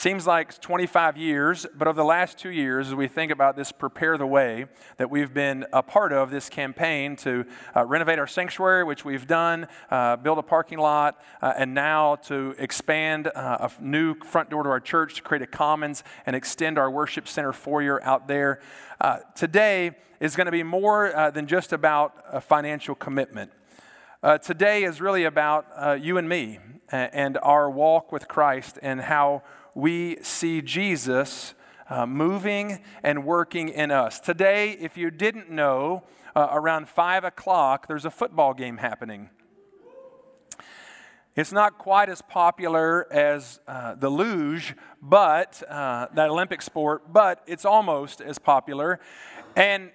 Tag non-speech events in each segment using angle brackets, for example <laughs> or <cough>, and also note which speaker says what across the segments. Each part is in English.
Speaker 1: Seems like 25 years, but over the last two years, as we think about this Prepare the Way that we've been a part of, this campaign to uh, renovate our sanctuary, which we've done, uh, build a parking lot, uh, and now to expand uh, a new front door to our church to create a commons and extend our worship center foyer out there. Uh, today is going to be more uh, than just about a financial commitment. today is really about you and me and our walk with Christ and how we see Jesus uh, moving and working in us. Today, if you didn't know, uh, around 5 o'clock, there's a football game happening. It's not quite as popular as uh, the luge, but uh, that Olympic sport, but it's almost as popular. And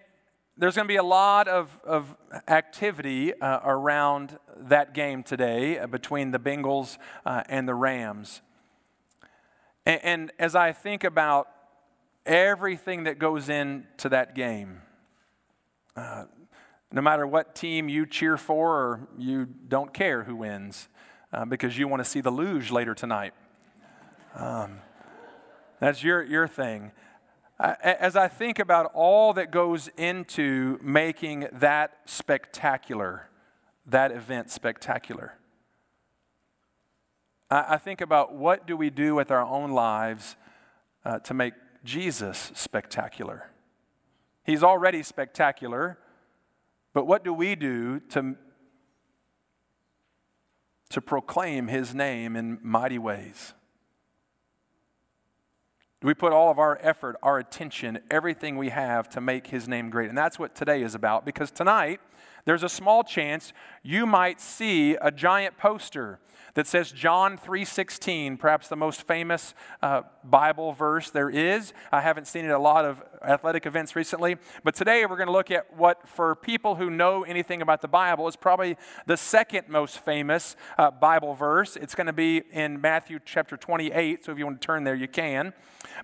Speaker 1: there's going to be a lot of, of activity uh, around that game today uh, between the Bengals uh, and the Rams. And, and, as I think about everything that goes into that game, uh, no matter what team you cheer for or you don't care who wins, uh, because you want to see the luge later tonight. Um, that's your, your thing as I think about all that goes into making that spectacular, that event spectacular, I think about what do we do with our own lives uh, to make Jesus spectacular. He's already spectacular, but what do we do to, to proclaim his name in mighty ways? Do we put all of our effort, our attention, everything we have to make his name great? And that's what today is about because tonight there's a small chance you might see a giant poster that says John 3:16, perhaps the most famous uh, Bible verse there is. I haven't seen it at a lot of athletic events recently, but today we're going to look at what, for people who know anything about the Bible, is probably the second most famous uh, Bible verse. It's going to be in Matthew chapter 28. So if you want to turn there, you can.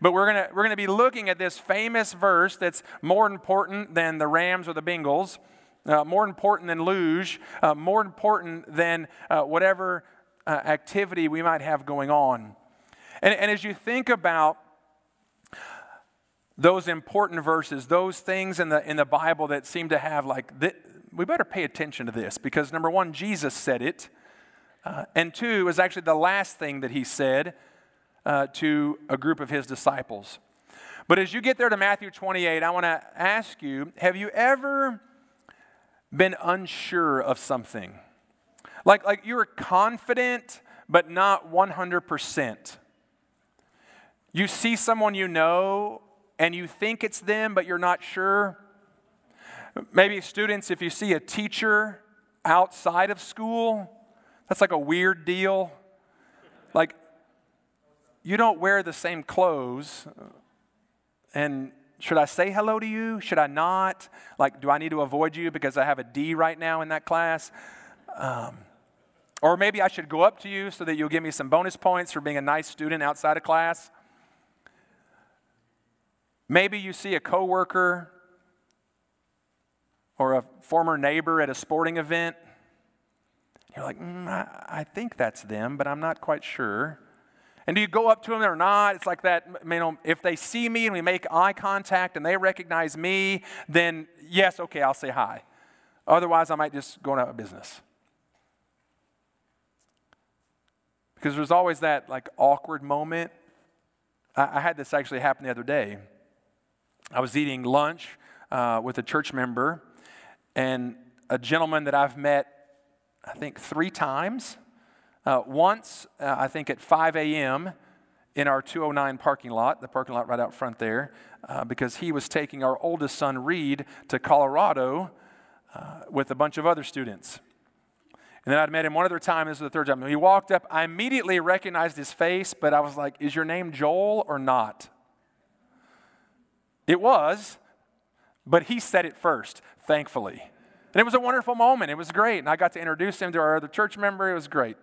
Speaker 1: But we're going to we're going to be looking at this famous verse that's more important than the Rams or the Bengals. Uh, more important than luge, uh, more important than uh, whatever uh, activity we might have going on. And, and as you think about those important verses, those things in the, in the Bible that seem to have like, th- we better pay attention to this because number one, Jesus said it. Uh, and two is actually the last thing that he said uh, to a group of his disciples. But as you get there to Matthew 28, I want to ask you have you ever been unsure of something? Like, like you're confident, but not 100%. You see someone you know and you think it's them, but you're not sure. Maybe students, if you see a teacher outside of school, that's like a weird deal. Like, you don't wear the same clothes. And should I say hello to you? Should I not? Like, do I need to avoid you because I have a D right now in that class? Um, or maybe I should go up to you so that you'll give me some bonus points for being a nice student outside of class. Maybe you see a coworker or a former neighbor at a sporting event. You're like, mm, I, I think that's them, but I'm not quite sure. And do you go up to them or not? It's like that, you know, if they see me and we make eye contact and they recognize me, then yes, okay, I'll say hi. Otherwise, I might just go out of business. Because there's always that like awkward moment. I, I, had this actually happen the other day. I was eating lunch uh, with a church member, and a gentleman that I've met, I think, three times. Uh, once, uh, I think at 5 a.m. in our 209 parking lot, the parking lot right out front there, uh, because he was taking our oldest son, Reed, to Colorado uh, with a bunch of other students. And then I'd met him one other time. This was the third time. he walked up. I immediately recognized his face, but I was like, Is your name Joel or not? It was, but he said it first, thankfully. And it was a wonderful moment. It was great. And I got to introduce him to our other church member. It was great.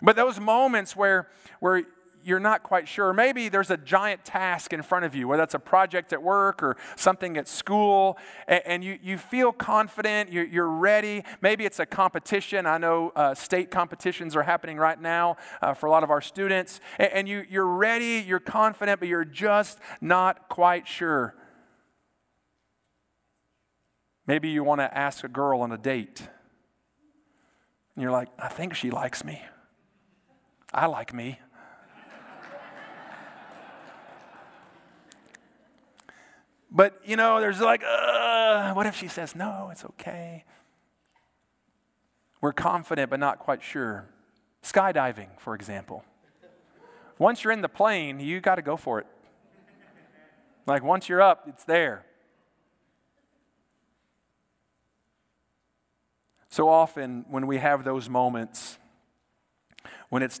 Speaker 1: But those moments where, where you're not quite sure. Maybe there's a giant task in front of you, whether that's a project at work or something at school, and, and you, you feel confident, you're, you're, ready. Maybe it's a competition. I know uh, state competitions are happening right now uh, for a lot of our students, and, and you, you're ready, you're confident, but you're just not quite sure. Maybe you want to ask a girl on a date, and you're like, I think she likes me. I like me. But, you know, there's like, uh, what if she says, no, it's okay? We're confident but not quite sure. Skydiving, for example. Once you're in the plane, you got to go for it. Like, once you're up, it's there. So often, when we have those moments, when it's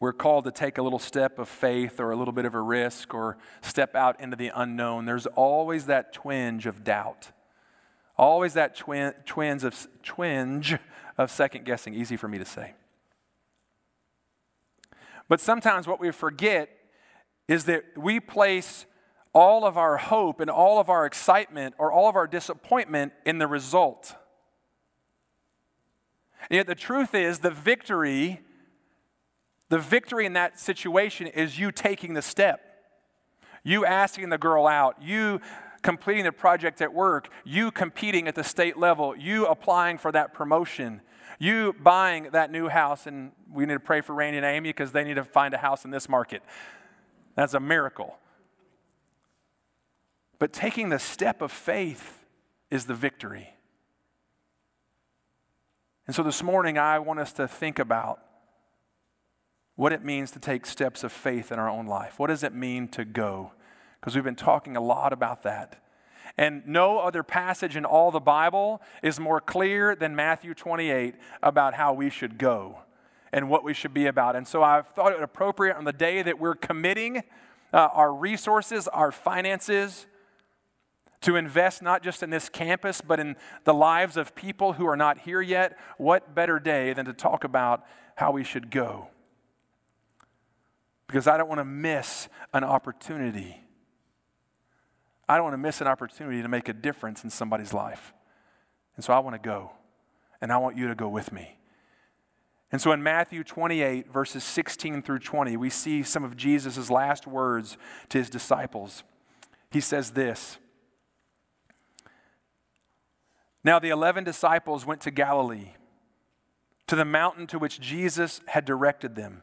Speaker 1: we're called to take a little step of faith or a little bit of a risk or step out into the unknown, there's always that twinge of doubt. Always that twin, twinge, of, twinge of second guessing. Easy for me to say. But sometimes what we forget is that we place all of our hope and all of our excitement or all of our disappointment in the result. And yet the truth is, the victory the victory in that situation is you taking the step, you asking the girl out, you completing the project at work, you competing at the state level, you applying for that promotion, you buying that new house. And we need to pray for Randy and Amy because they need to find a house in this market. That's a miracle. But taking the step of faith is the victory. And so this morning, I want us to think about what it means to take steps of faith in our own life. What does it mean to go? Because we've been talking a lot about that. And no other passage in all the Bible is more clear than Matthew 28 about how we should go and what we should be about. And so I've thought it appropriate on the day that we're committing uh, our resources, our finances, to invest not just in this campus, but in the lives of people who are not here yet. What better day than to talk about how we should go? Because I don't want to miss an opportunity. I don't want to miss an opportunity to make a difference in somebody's life. And so I want to go, and I want you to go with me. And so in Matthew 28, verses 16 through 20, we see some of Jesus' last words to his disciples. He says this Now the eleven disciples went to Galilee, to the mountain to which Jesus had directed them.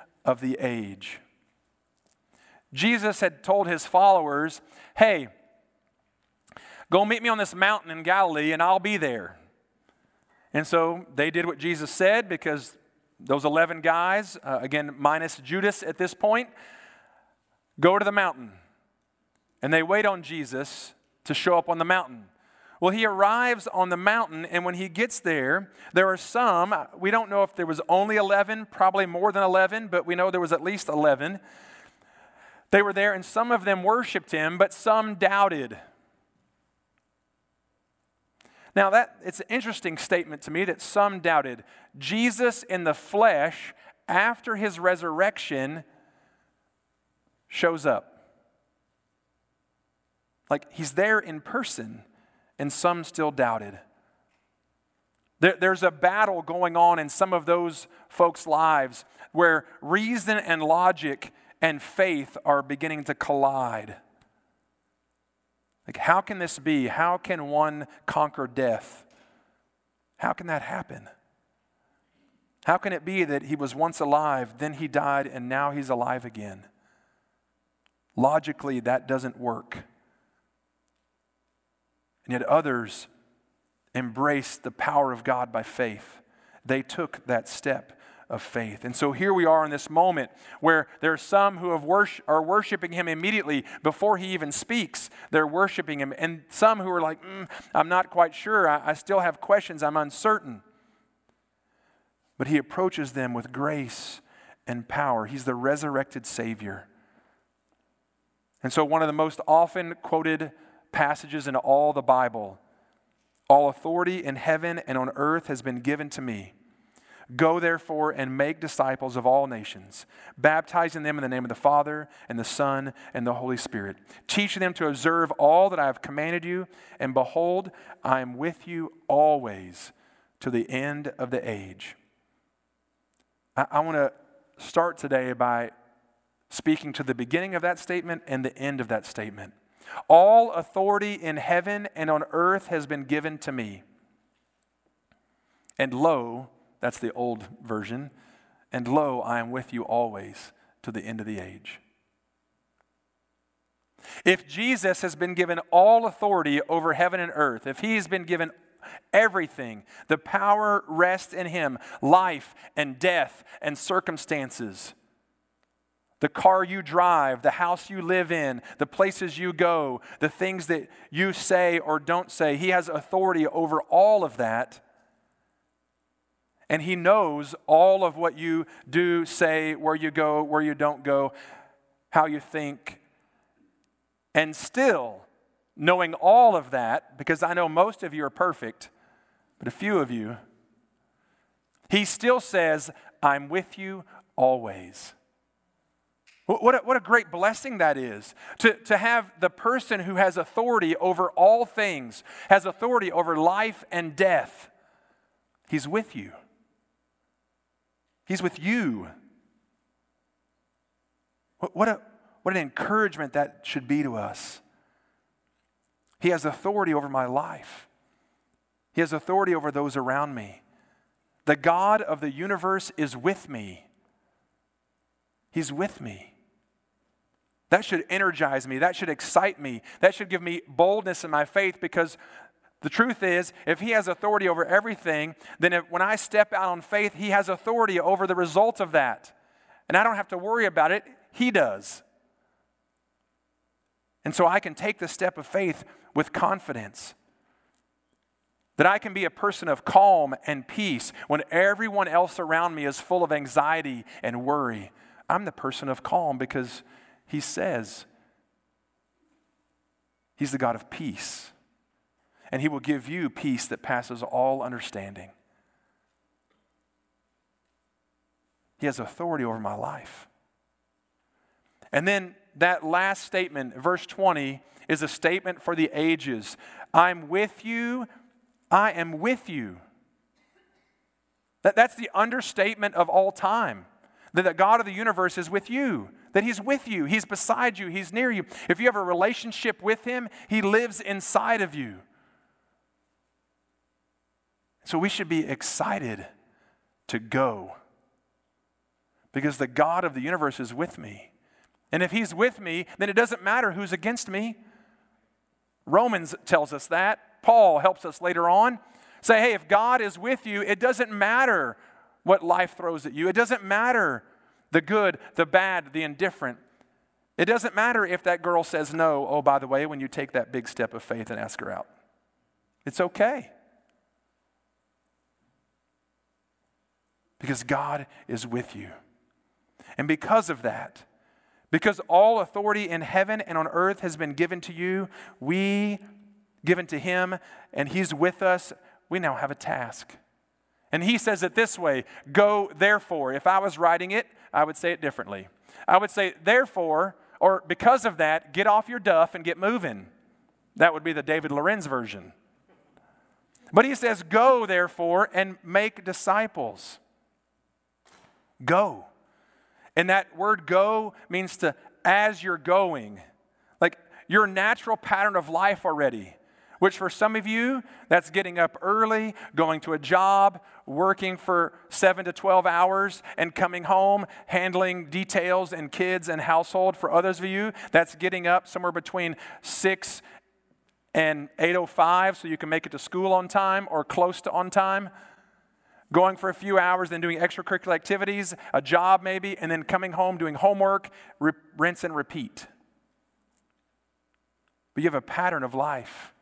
Speaker 1: of the age. Jesus had told his followers, Hey, go meet me on this mountain in Galilee and I'll be there. And so they did what Jesus said because those 11 guys, uh, again, minus Judas at this point, go to the mountain. And they wait on Jesus to show up on the mountain. Well, he arrives on the mountain, and when he gets there, there are some, we don't know if there was only 11, probably more than 11, but we know there was at least 11. They were there, and some of them worshiped him, but some doubted. Now, that it's an interesting statement to me that some doubted. Jesus in the flesh, after his resurrection, shows up. Like he's there in person and some still doubted. There, there's a battle going on in some of those folks' lives where reason and logic and faith are beginning to collide. Like, how can this be? How can one conquer death? How can that happen? How can it be that he was once alive, then he died, and now he's alive again? Logically, that doesn't work. And yet others embraced the power of God by faith. They took that step of faith. And so here we are in this moment where there are some who are worshiping him immediately before he even speaks. They're worshiping him. And some who are like, mm, I'm not quite sure. I, I still have questions. I'm uncertain. But he approaches them with grace and power. He's the resurrected Savior. And so, one of the most often quoted passages in all the Bible all authority in heaven and on earth has been given to me. Go therefore and make disciples of all nations, baptizing them in the name of the Father and the Son and the Holy Spirit, teaching them to observe all that I have commanded you, and behold, I am with you always to the end of the age. I, I want to start today by speaking to the beginning of that statement and the end of that statement. All authority in heaven and on earth has been given to me. And lo, that's the old version, and lo, I am with you always to the end of the age. If Jesus has been given all authority over heaven and earth, if he has been given everything, the power rests in him life and death and circumstances the car you drive, the house you live in, the places you go, the things that you say or don't say. He has authority over all of that. And He knows all of what you do, say, where you go, where you don't go, how you think. And still, knowing all of that, because I know most of you are perfect, but a few of you, He still says, I'm with you always. What a, what a great blessing that is to, to have the person who has authority over all things, has authority over life and death. He's with you. He's with you. What, what, a, what an encouragement that should be to us. He has authority over my life, He has authority over those around me. The God of the universe is with me. He's with me. That should energize me. That should excite me. That should give me boldness in my faith because the truth is, if He has authority over everything, then if, when I step out on faith, He has authority over the results of that. And I don't have to worry about it, He does. And so I can take the step of faith with confidence. That I can be a person of calm and peace when everyone else around me is full of anxiety and worry. I'm the person of calm because he says He's the God of peace, and He will give you peace that passes all understanding. He has authority over my life. And then that last statement, verse 20, is a statement for the ages. I'm with you. I am with you. That, that's the understatement of all time. That the God of the universe is with you that He's with you, He's beside you, He's near you. If you have a relationship with Him, He lives inside of you. So we should be excited to go because the God of the universe is with me. And if He's with me, then it doesn't matter who's against me. Romans tells us that. Paul helps us later on. Say, hey, if God is with you, it doesn't matter what life throws at you. It doesn't matter the good, the bad, the indifferent. It doesn't matter if that girl says no, oh, by the way, when you take that big step of faith and ask her out. It's okay. Because God is with you. And because of that, because all authority in heaven and on earth has been given to you, we given to him, and he's with us, we now have a task. And he says it this way Go therefore. If I was writing it, I would say it differently. I would say, therefore, or because of that, get off your duff and get moving. That would be the David Lorenz version. But he says, Go, therefore, and make disciples. Go. And that word go means to as you're going. Like your natural pattern of life already which for some of you, that's getting up early, going to a job, working for seven to 12 hours, and coming home, handling details and kids and household. For others of you, that's getting up somewhere between 6 and 8.05 so you can make it to school on time or close to on time. going for a few hours, then doing extracurricular activities, a job maybe, and then coming home, doing homework, re- rinse and repeat. But you have a pattern of life.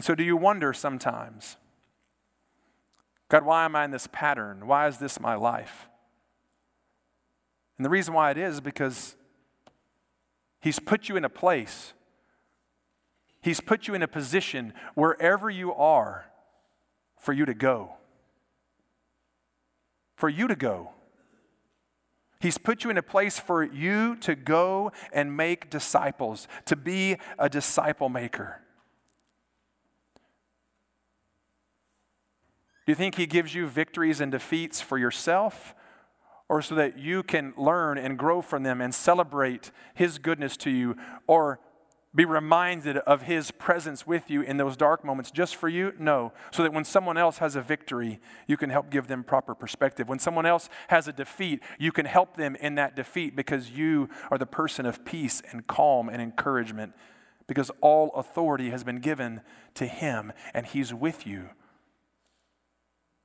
Speaker 1: And so, do you wonder sometimes, God, why am I in this pattern? Why is this my life? And the reason why it is because He's put you in a place, He's put you in a position wherever you are for you to go. For you to go. He's put you in a place for you to go and make disciples, to be a disciple maker. Do you think He gives you victories and defeats for yourself? Or so that you can learn and grow from them and celebrate His goodness to you? Or be reminded of His presence with you in those dark moments just for you? No. So that when someone else has a victory, you can help give them proper perspective. When someone else has a defeat, you can help them in that defeat because you are the person of peace and calm and encouragement because all authority has been given to Him and He's with you.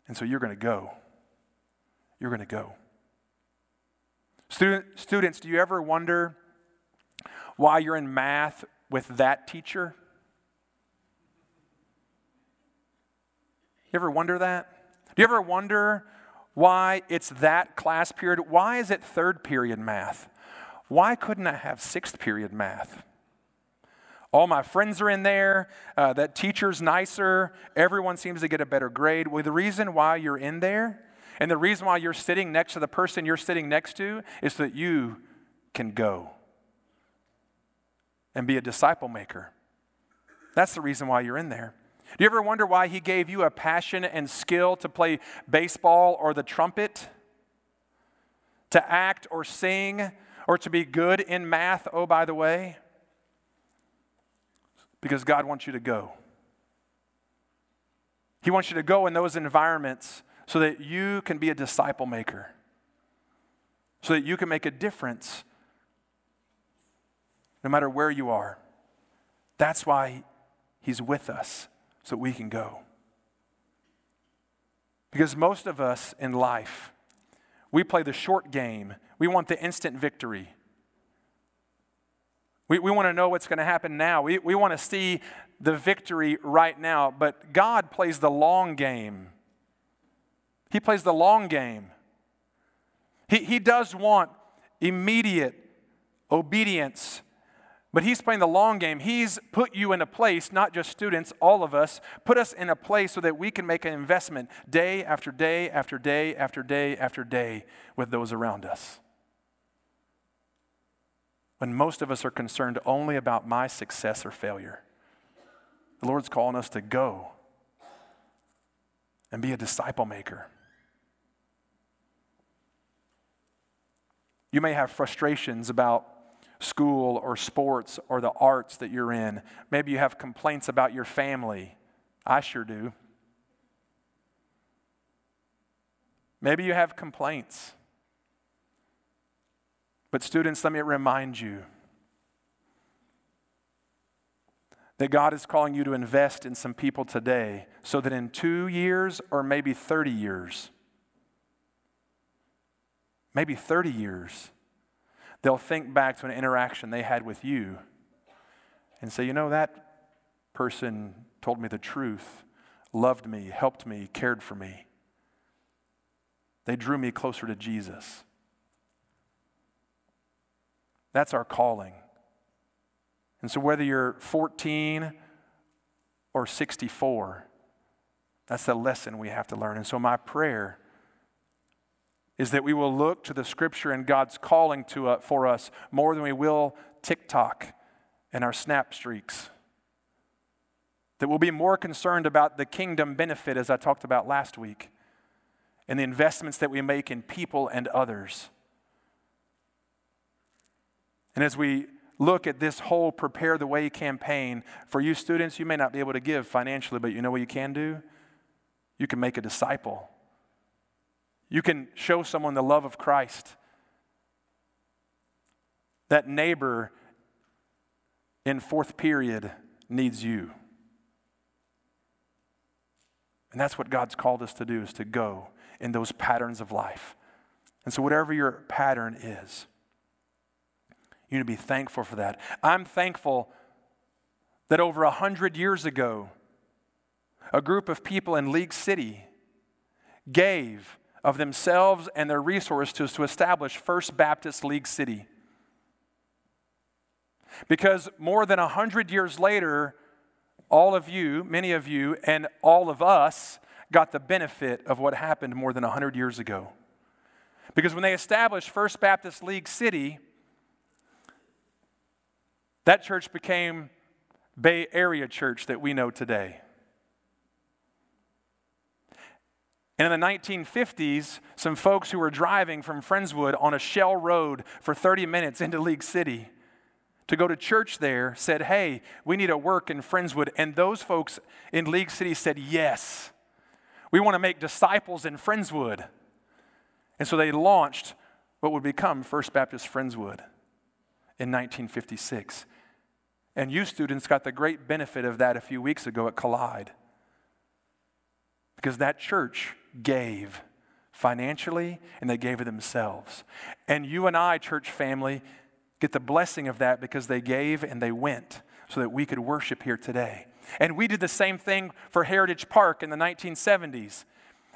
Speaker 1: And so you're going to go. You're going to go. Student, students, do you ever wonder why you're in math with that teacher? You ever wonder that? Do you ever wonder why it's that class period? Why is it third period math? Why couldn't I have sixth period math? All my friends are in there. Uh, that teacher's nicer. Everyone seems to get a better grade. Well, the reason why you're in there and the reason why you're sitting next to the person you're sitting next to is so that you can go and be a disciple maker. That's the reason why you're in there. Do you ever wonder why he gave you a passion and skill to play baseball or the trumpet? To act or sing or to be good in math, oh, by the way? Because God wants you to go. He wants you to go in those environments so that you can be a disciple maker, so that you can make a difference no matter where you are. That's why He's with us, so that we can go. Because most of us in life, we play the short game. We want the instant victory. We, we want to know what's going to happen now. We, we want to see the victory right now. But God plays the long game. He plays the long game. He, he does want immediate obedience, but he's playing the long game. He's put you in a place, not just students, all of us, put us in a place so that we can make an investment day after day after day after day after day with those around us. When most of us are concerned only about my success or failure, the Lord's calling us to go and be a disciple maker. You may have frustrations about school or sports or the arts that you're in. Maybe you have complaints about your family. I sure do. Maybe you have complaints. But, students, let me remind you that God is calling you to invest in some people today so that in two years or maybe 30 years, maybe 30 years, they'll think back to an interaction they had with you and say, you know, that person told me the truth, loved me, helped me, cared for me. They drew me closer to Jesus. That's our calling. And so, whether you're 14 or 64, that's the lesson we have to learn. And so, my prayer is that we will look to the scripture and God's calling to, uh, for us more than we will TikTok and our snap streaks. That we'll be more concerned about the kingdom benefit, as I talked about last week, and the investments that we make in people and others. And as we look at this whole Prepare the Way campaign, for you students, you may not be able to give financially, but you know what you can do? You can make a disciple you can show someone the love of Christ. That neighbor in fourth period needs you. And that's what God's called us to do is to go in those patterns of life. And so whatever your pattern is, you need to be thankful for that. I'm thankful that over a hundred years ago, a group of people in League City gave of themselves and their resources to establish First Baptist League City. Because more than a hundred years later, all of you, many of you, and all of us got the benefit of what happened more than a hundred years ago. Because when they established First Baptist League City, that church became Bay Area Church that we know today. And in the 1950s, some folks who were driving from Friendswood on a shell road for 30 minutes into League City to go to church there said, Hey, we need a work in Friendswood. And those folks in League City said, Yes, we want to make disciples in Friendswood. And so they launched what would become First Baptist Friendswood in 1956. And you students got the great benefit of that a few weeks ago at Collide. Because that church gave financially and they gave of themselves. And you and I, church family, get the blessing of that because they gave and they went so that we could worship here today. And we did the same thing for Heritage Park in the 1970s.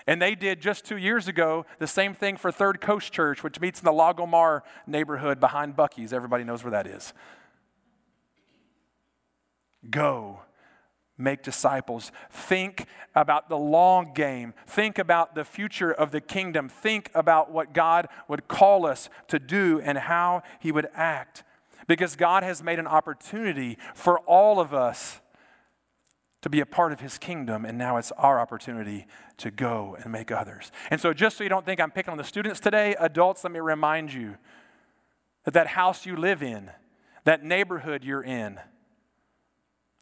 Speaker 1: And they did just two years ago the same thing for Third Coast Church, which meets in the Lagomar neighborhood behind Buc-ee's. Everybody knows where that is. Go make disciples. Think about the long game. Think about the future of the kingdom. Think about what God would call us to do and how He would act. Because God has made an opportunity for all of us to be a part of His kingdom, and now it's our opportunity to go and make others. And so, just so you don't think I'm picking on the students today, adults, let me remind you that that house you live in, that neighborhood you're in,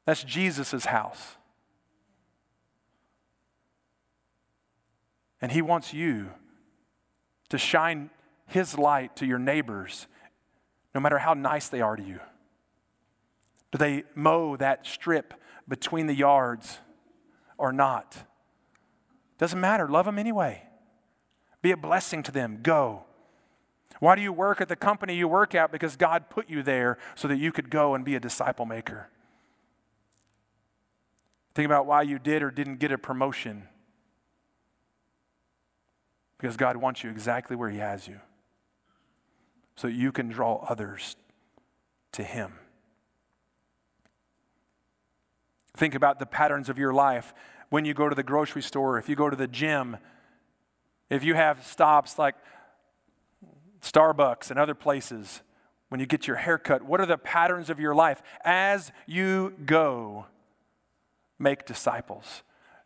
Speaker 1: that's Jesus' house. And he wants you to shine his light to your neighbors, no matter how nice they are to you. Do they mow that strip between the yards or not? Doesn't matter. Love them anyway. Be a blessing to them. Go. Why do you work at the company you work at? Because God put you there so that you could go and be a disciple maker. Think about why you did or didn't get a promotion. Because God wants you exactly where He has you so you can draw others to Him. Think about the patterns of your life when you go to the grocery store, if you go to the gym, if you have stops like Starbucks and other places, when you get your haircut, what are the patterns of your life as you go? Make disciples,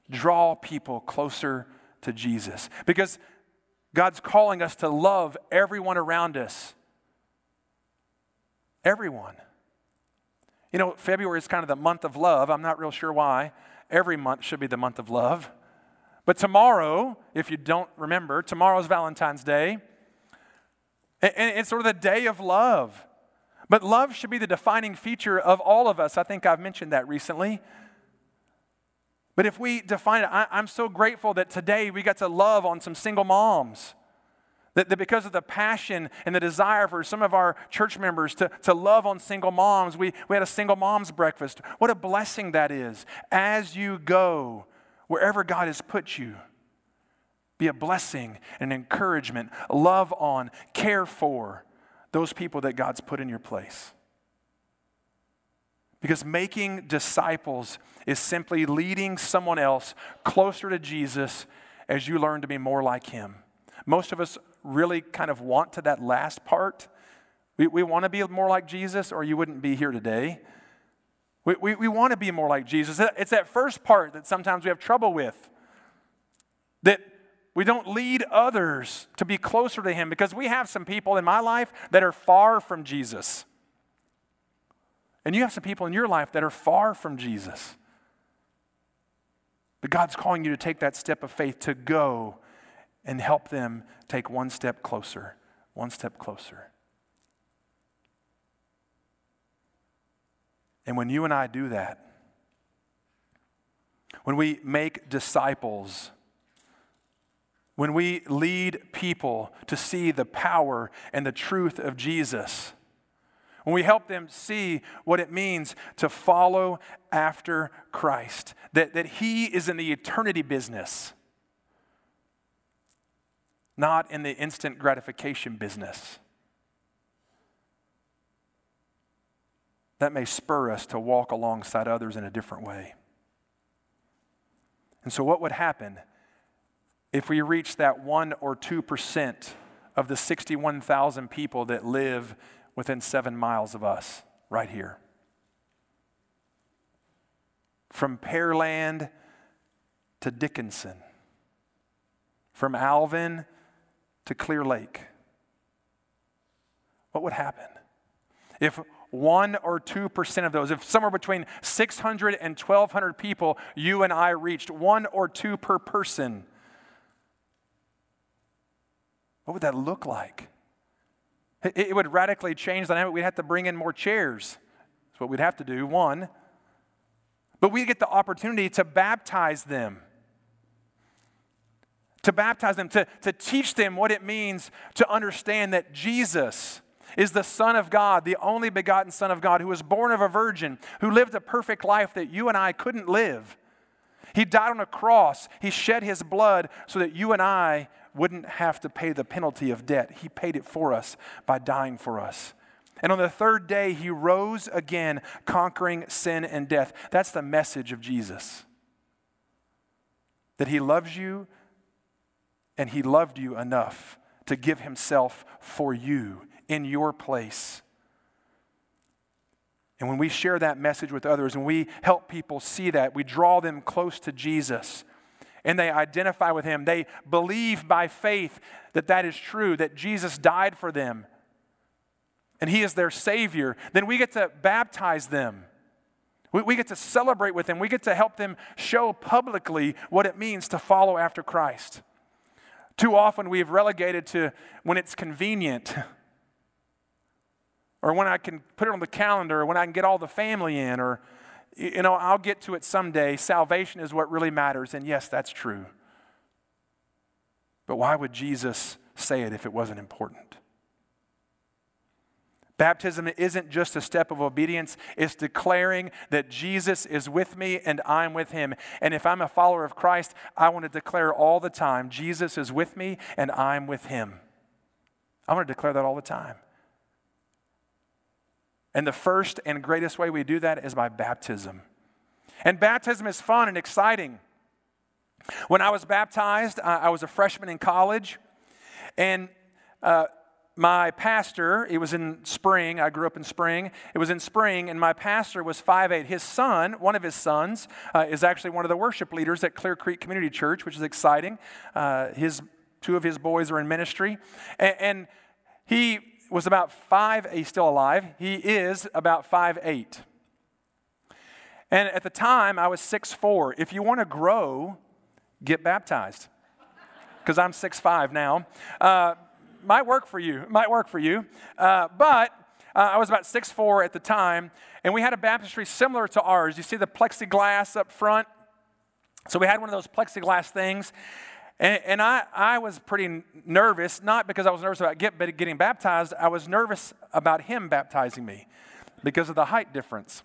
Speaker 1: draw people closer to Jesus. Because God's calling us to love everyone around us. Everyone. You know, February is kind of the month of love. I'm not real sure why. Every month should be the month of love. But tomorrow, if you don't remember, tomorrow's Valentine's Day. And it's sort of the day of love. But love should be the defining feature of all of us. I think I've mentioned that recently. But if we define it, I, am so grateful that today we got to love on some single moms. That, that, because of the passion and the desire for some of our church members to, to love on single moms, we, we had a single moms breakfast. What a blessing that is. As you go, wherever God has put you, be a blessing and an encouragement. Love on, care for those people that God's put in your place. Because making disciples is simply leading someone else closer to Jesus as you learn to be more like him. Most of us really kind of want to that last part. We, we want to be more like Jesus, or you wouldn't be here today. We, we, we want to be more like Jesus. It's that first part that sometimes we have trouble with. That we don't lead others to be closer to Him because we have some people in my life that are far from Jesus. And you have some people in your life that are far from Jesus. But God's calling you to take that step of faith to go and help them take one step closer, one step closer. And when you and I do that, when we make disciples, when we lead people to see the power and the truth of Jesus, when we help them see what it means to follow after Christ, that, that He is in the eternity business, not in the instant gratification business. That may spur us to walk alongside others in a different way. And so, what would happen if we reach that 1 or 2% of the 61,000 people that live within seven miles of us, right here? From Pearland to Dickinson, from Alvin to Clear Lake. What would happen if one or 2% of those, if somewhere between 600 and 1,200 people you and I reached, one or two per person, what would that look like? It would radically change the dynamic. We'd have to bring in more chairs. That's what we'd have to do, one. But we get the opportunity to baptize them. To baptize them, to, to teach them what it means to understand that Jesus is the Son of God, the only begotten Son of God, who was born of a virgin, who lived a perfect life that you and I couldn't live. He died on a cross. He shed his blood so that you and I wouldn't have to pay the penalty of debt. He paid it for us by dying for us. And on the third day, he rose again, conquering sin and death. That's the message of Jesus. That he loves you and he loved you enough to give himself for you in your place. And when we share that message with others and we help people see that, we draw them close to Jesus and they identify with him. They believe by faith that that is true, that Jesus died for them and he is their Savior. Then we get to baptize them. We, we get to celebrate with them. We get to help them show publicly what it means to follow after Christ. Too often we have relegated to when it's convenient or when I can put it on the calendar, or when I can get all the family in, or, you know, I'll get to it someday. Salvation is what really matters. And yes, that's true. But why would Jesus say it if it wasn't important? Baptism isn't just a step of obedience, it's declaring that Jesus is with me and I'm with him. And if I'm a follower of Christ, I want to declare all the time Jesus is with me and I'm with him. I want to declare that all the time. And the first and greatest way we do that is by baptism. And baptism is fun and exciting. When I was baptized, I was a freshman in college, and uh, my pastor, it was in spring, I grew up in spring, it was in spring, and my pastor was 5'8. His son, one of his sons, uh, is actually one of the worship leaders at Clear Creek Community Church, which is exciting. Uh, his, two of his boys are in ministry. And, and he was about five, he's still alive. He is about five eight. And at the time, I was six four. If you want to grow, get baptized. Because I'm six five now. Uh, might work for you. Might work for you. Uh, but uh, I was about six four at the time, and we had a baptistry similar to ours. You see the plexiglass up front? So we had one of those plexiglass things, and, and I, I was pretty nervous, not because I was nervous about get, getting baptized, I was nervous about him baptizing me because of the height difference.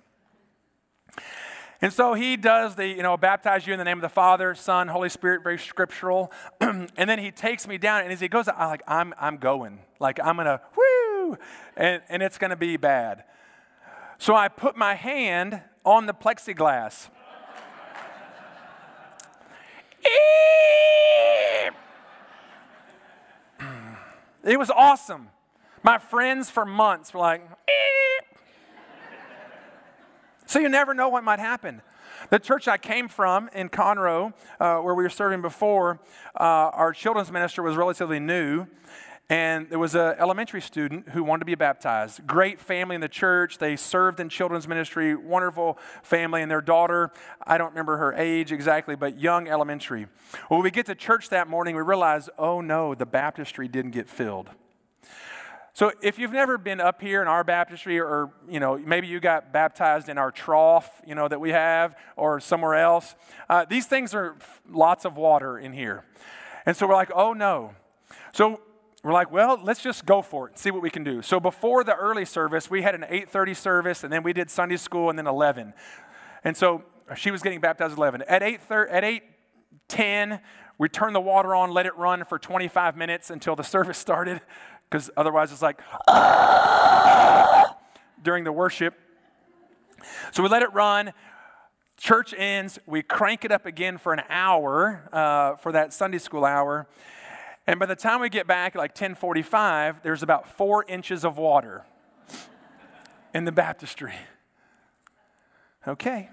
Speaker 1: And so he does the, you know, baptize you in the name of the Father, Son, Holy Spirit, very scriptural. <clears throat> and then he takes me down, and as he goes, I like, I'm, I'm going. Like, I'm going to, whoo, and, and it's going to be bad. So I put my hand on the plexiglass. <laughs> It was awesome. My friends for months were like, so you never know what might happen. The church I came from in Conroe, uh, where we were serving before, uh, our children's minister was relatively new. And there was an elementary student who wanted to be baptized. Great family in the church. They served in children's ministry. Wonderful family. And their daughter, I don't remember her age exactly, but young elementary. When we get to church that morning, we realize, oh no, the baptistry didn't get filled. So if you've never been up here in our baptistry, or you know maybe you got baptized in our trough, you know that we have, or somewhere else, uh, these things are lots of water in here, and so we're like, oh no. So we're like, well, let's just go for it and see what we can do. So before the early service, we had an 8:30 service, and then we did Sunday school, and then 11. And so she was getting baptized at 11. At 8 at 8:10, we turned the water on, let it run for 25 minutes until the <laughs> service started because otherwise it's like <laughs> during the worship. So we let it run. Church ends. We crank it up again for an hour uh, for that Sunday school hour. And by the time we get back like 1045, there's about four inches of water in the baptistry. Okay.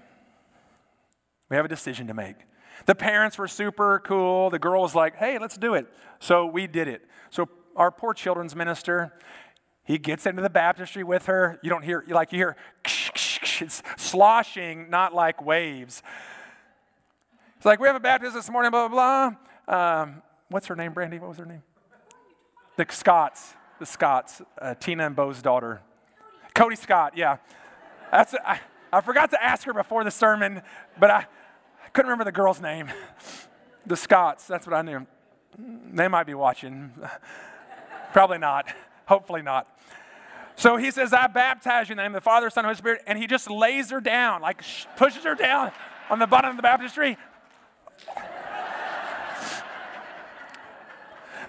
Speaker 1: We have a decision to make. The parents were super cool. The girl was like, hey, let's do it. So we did it. So our poor children's minister, he gets into the baptistry with her. You don't hear, like you hear, it's sloshing, not like waves. It's like, we have a baptism this morning, blah, blah, blah. Um, what's her name, Brandy? What was her name? The Scotts. The Scotts. Uh, Tina and Bo's daughter. Cody Scott, yeah. That's, I, I forgot to ask her before the sermon, but I, I couldn't remember the girl's name. the Scotts, that's what I knew. They might be watching. Probably not. Hopefully not. So he says, I baptize you in the name of the Father, Son, and Holy Spirit. And he just lays her down, like pushes her down on the bottom of the baptistry.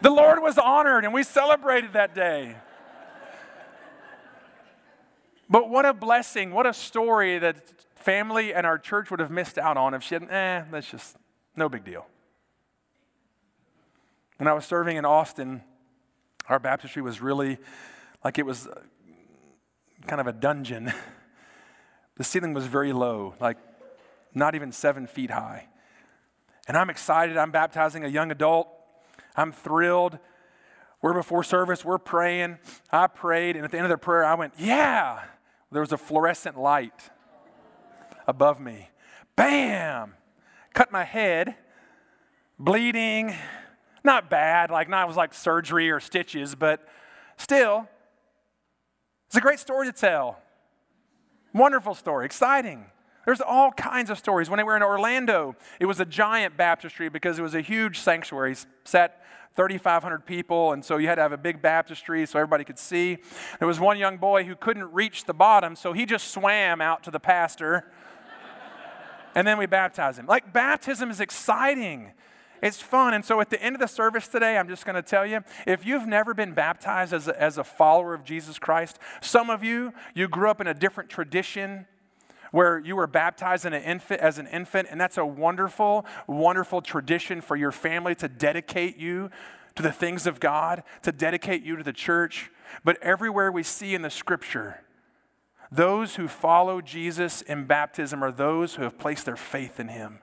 Speaker 1: The Lord was honored, and we celebrated that day. But what a blessing, what a story that family and our church would have missed out on if she hadn't, eh, that's just no big deal. When I was serving in Austin, our baptistry was really like it was uh, kind of a dungeon. <laughs> the ceiling was very low, like not even seven feet high. And I'm excited. I'm baptizing a young adult. I'm thrilled. We're before service, we're praying. I prayed, and at the end of the prayer, I went, Yeah! There was a fluorescent light above me. Bam! Cut my head, bleeding, not bad, like not it was like surgery or stitches, but still, it's a great story to tell. Wonderful story, exciting. There's all kinds of stories. When we were in Orlando, it was a giant baptistry because it was a huge sanctuary. Sat 3,500 people, and so you had to have a big baptistry so everybody could see. There was one young boy who couldn't reach the bottom, so he just swam out to the pastor, <laughs> and then we baptized him. Like, baptism is exciting. It's fun. And so at the end of the service today, I'm just going to tell you if you've never been baptized as a, as a follower of Jesus Christ, some of you, you grew up in a different tradition where you were baptized an infant, as an infant, and that's a wonderful, wonderful tradition for your family to dedicate you to the things of God, to dedicate you to the church. But everywhere we see in the scripture, those who follow Jesus in baptism are those who have placed their faith in him.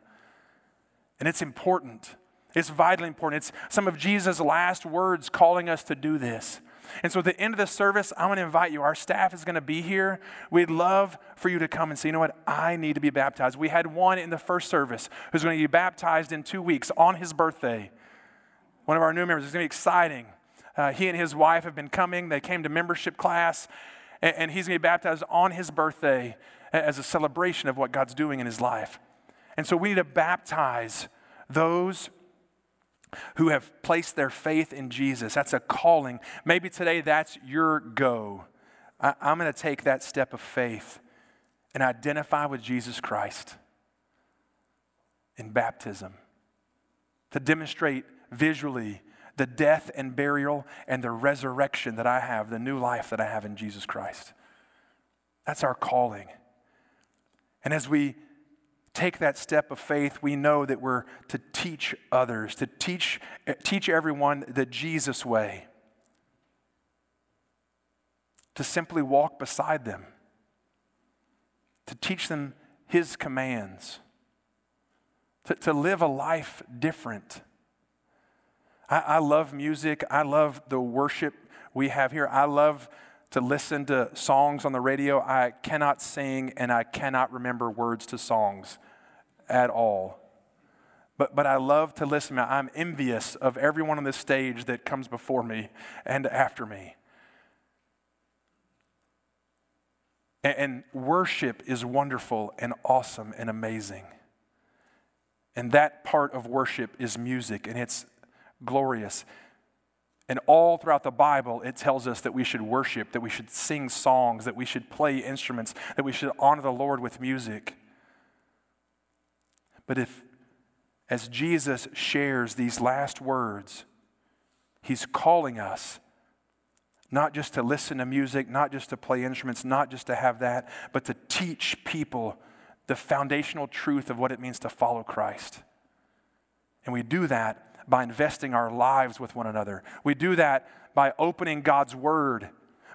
Speaker 1: And it's important. It's vitally important. It's some of Jesus' last words calling us to do this. And so at the end of the service, I'm going to invite you. Our staff is going to be here. We'd love for you to come and say, you know what? I need to be baptized. We had one in the first service who's going to be baptized in two weeks on his birthday. One of our new members. It's going to be exciting. Uh, he and his wife have been coming. They came to membership class, and, and he's going to be baptized on his birthday as a celebration of what God's doing in his life. And so we need to baptize those who have placed their faith in Jesus. That's a calling. Maybe today that's your go. I, am going to take that step of faith and identify with Jesus Christ in baptism to demonstrate visually the death and burial and the resurrection that I have, the new life that I have in Jesus Christ. That's our calling. And as we take that step of faith, we know that we're to teach others, to teach, teach everyone the Jesus way, to simply walk beside them, to teach them His commands, to, to live a life different. I, I love music, I love the worship we have here. I love to listen to songs on the radio. I cannot sing and I cannot remember words to songs at all. But, but I love to listen. I'm envious of everyone on this stage that comes before me and after me. And, and worship is wonderful and awesome and amazing. And that part of worship is music, and it's glorious. And all throughout the Bible, it tells us that we should worship, that we should sing songs, that we should play instruments, that we should honor the Lord with music. But if, as Jesus shares these last words, he's calling us not just to listen to music, not just to play instruments, not just to have that, but to teach people the foundational truth of what it means to follow Christ. And we do that by investing our lives with one another. We do that by opening God's Word,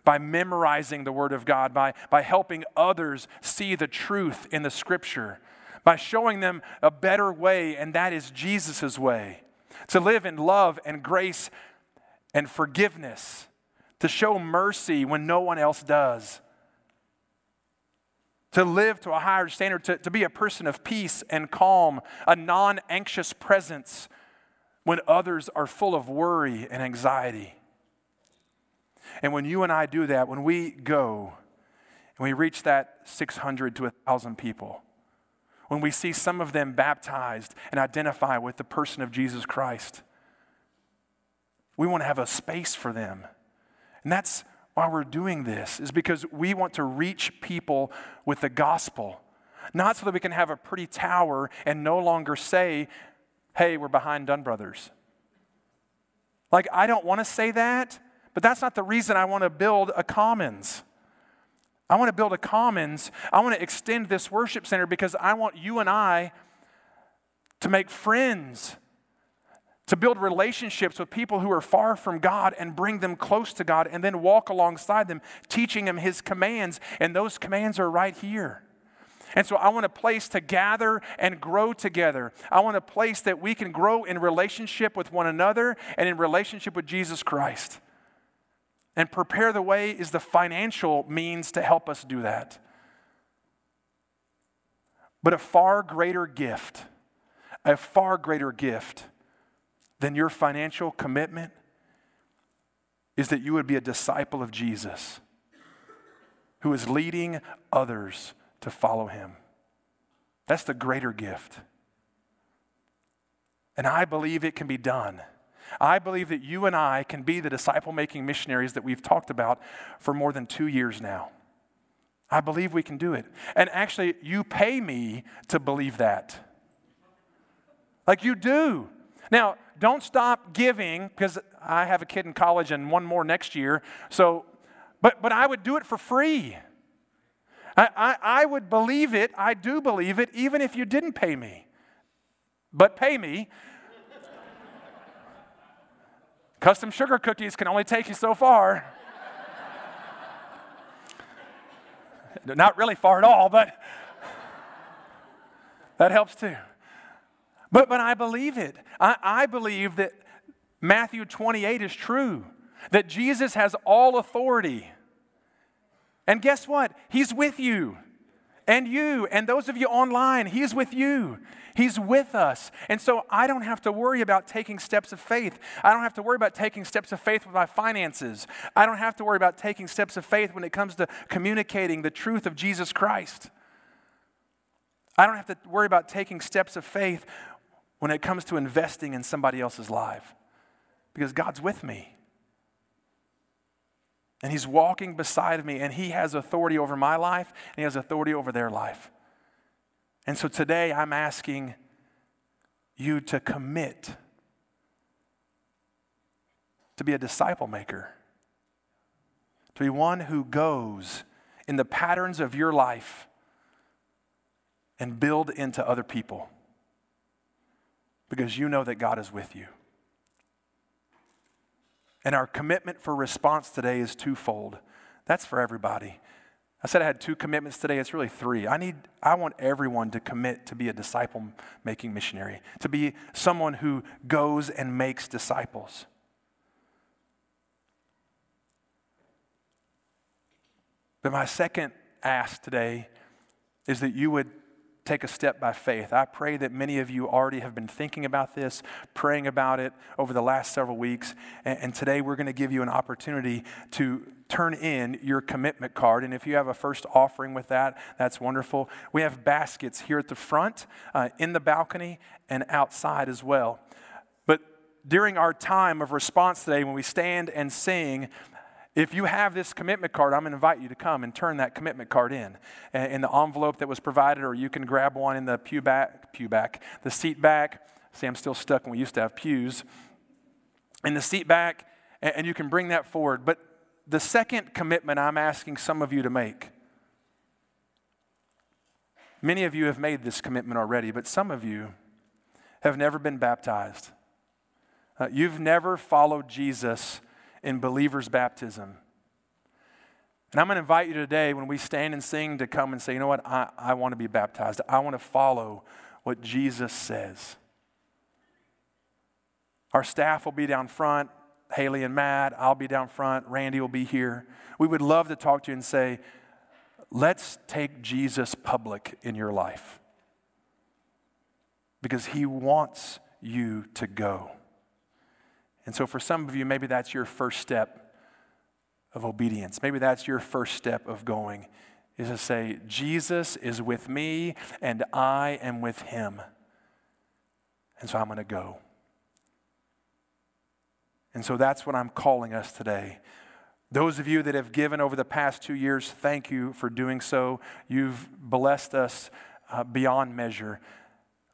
Speaker 1: by memorizing the Word of God, by, by helping others see the truth in the Scripture, by showing them a better way, and that is Jesus' way. To live in love and grace and forgiveness, to show mercy when no one else does, to live to a higher standard, to, to be a person of peace and calm, a non anxious presence when others are full of worry and anxiety. And when you and I do that, when we go and we reach that 600 to 1,000 people, when we see some of them baptized and identify with the person of Jesus Christ, we want to have a space for them. And that's why we're doing this, is because we want to reach people with the gospel. Not so that we can have a pretty tower and no longer say, hey, we're behind Dunn Brothers. Like, I don't want to say that, but that's not the reason I want to build a commons. I want to build a commons. I want to extend this worship center because I want you and I to make friends to build relationships with people who are far from God and bring them close to God and then walk alongside them, teaching them His commands. And those commands are right here. And so I want a place to gather and grow together. I want a place that we can grow in relationship with one another and in relationship with Jesus Christ. And prepare the way is the financial means to help us do that. But a far greater gift, a far greater gift than your financial commitment is that you would be a disciple of Jesus who is leading others to follow him. That's the greater gift. And I believe it can be done. I believe that you and I can be the disciple making missionaries that we've talked about for more than two years now. I believe we can do it. And actually, you pay me to believe that. Like you do. Now, don't stop giving because I have a kid in college and one more next year. So, but, but I would do it for free. I, I, I would believe it. I do believe it, even if you didn't pay me. But pay me. Custom sugar cookies can only take you so far. Not really far at all, but that helps too. But, but I believe it. I, I believe that Matthew 28 is true, that Jesus has all authority. And guess what? He's with you and you and those of you online. He's with you. He's with us. And so I don't have to worry about taking steps of faith. I don't have to worry about taking steps of faith with my finances. I don't have to worry about taking steps of faith when it comes to communicating the truth of Jesus Christ. I don't have to worry about taking steps of faith when it comes to investing in somebody else's life because God's with me. And He's walking beside me, and He has authority over my life, and He has authority over their life. And so today I'm asking you to commit to be a disciple maker, to be one who goes in the patterns of your life and build into other people because you know that God is with you. And our commitment for response today is twofold. That's for everybody. I said I had two commitments today. It's really three. I need I want everyone to commit to be a disciple making missionary, to be someone who goes and makes disciples. But my second ask today is that you would take a step by faith. I pray that many of you already have been thinking about this, praying about it over the last several weeks. And, and today we're going to give you an opportunity to turn in your commitment card. And if you have a first offering with that, that's wonderful. We have baskets here at the front, uh, in the balcony, and outside as well. But during our time of response today, when we stand and sing, if you have this commitment card, I'm going to invite you to come and turn that commitment card in in the envelope that was provided, or you can grab one in the pew back, pew back, the seat back. See, I'm still stuck when we used to have pews. In the seat back, and you can bring that forward. But the second commitment I'm asking some of you to make, many of you have made this commitment already, but some of you have never been baptized. Uh, you've never followed Jesus in believer's baptism. And I'm going to invite you today when we stand and sing to come and say, you know what, I, I want to be baptized. I want to follow what Jesus says. Our staff will be down front. Haley and Matt, I'll be down front. Randy will be here. We would love to talk to you and say, let's take Jesus public in your life because he wants you to go. And so, for some of you, maybe that's your first step of obedience. Maybe that's your first step of going, is to say, Jesus is with me and I am with him. And so I'm going to go. And so that's what I'm calling us today. Those of you that have given over the past two years, thank you for doing so. You've blessed us uh, beyond measure.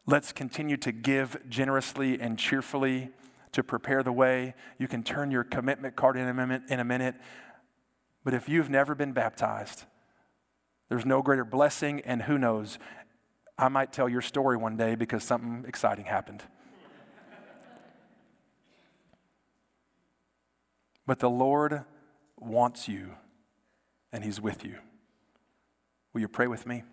Speaker 1: Let's continue to give generously and cheerfully to prepare the way. You can turn your commitment card in a minute. In a minute. But if you've never been baptized, there's no greater blessing, and who knows, I might tell your story one day because something exciting happened. but the Lord wants you, and He's with you. Will you pray with me?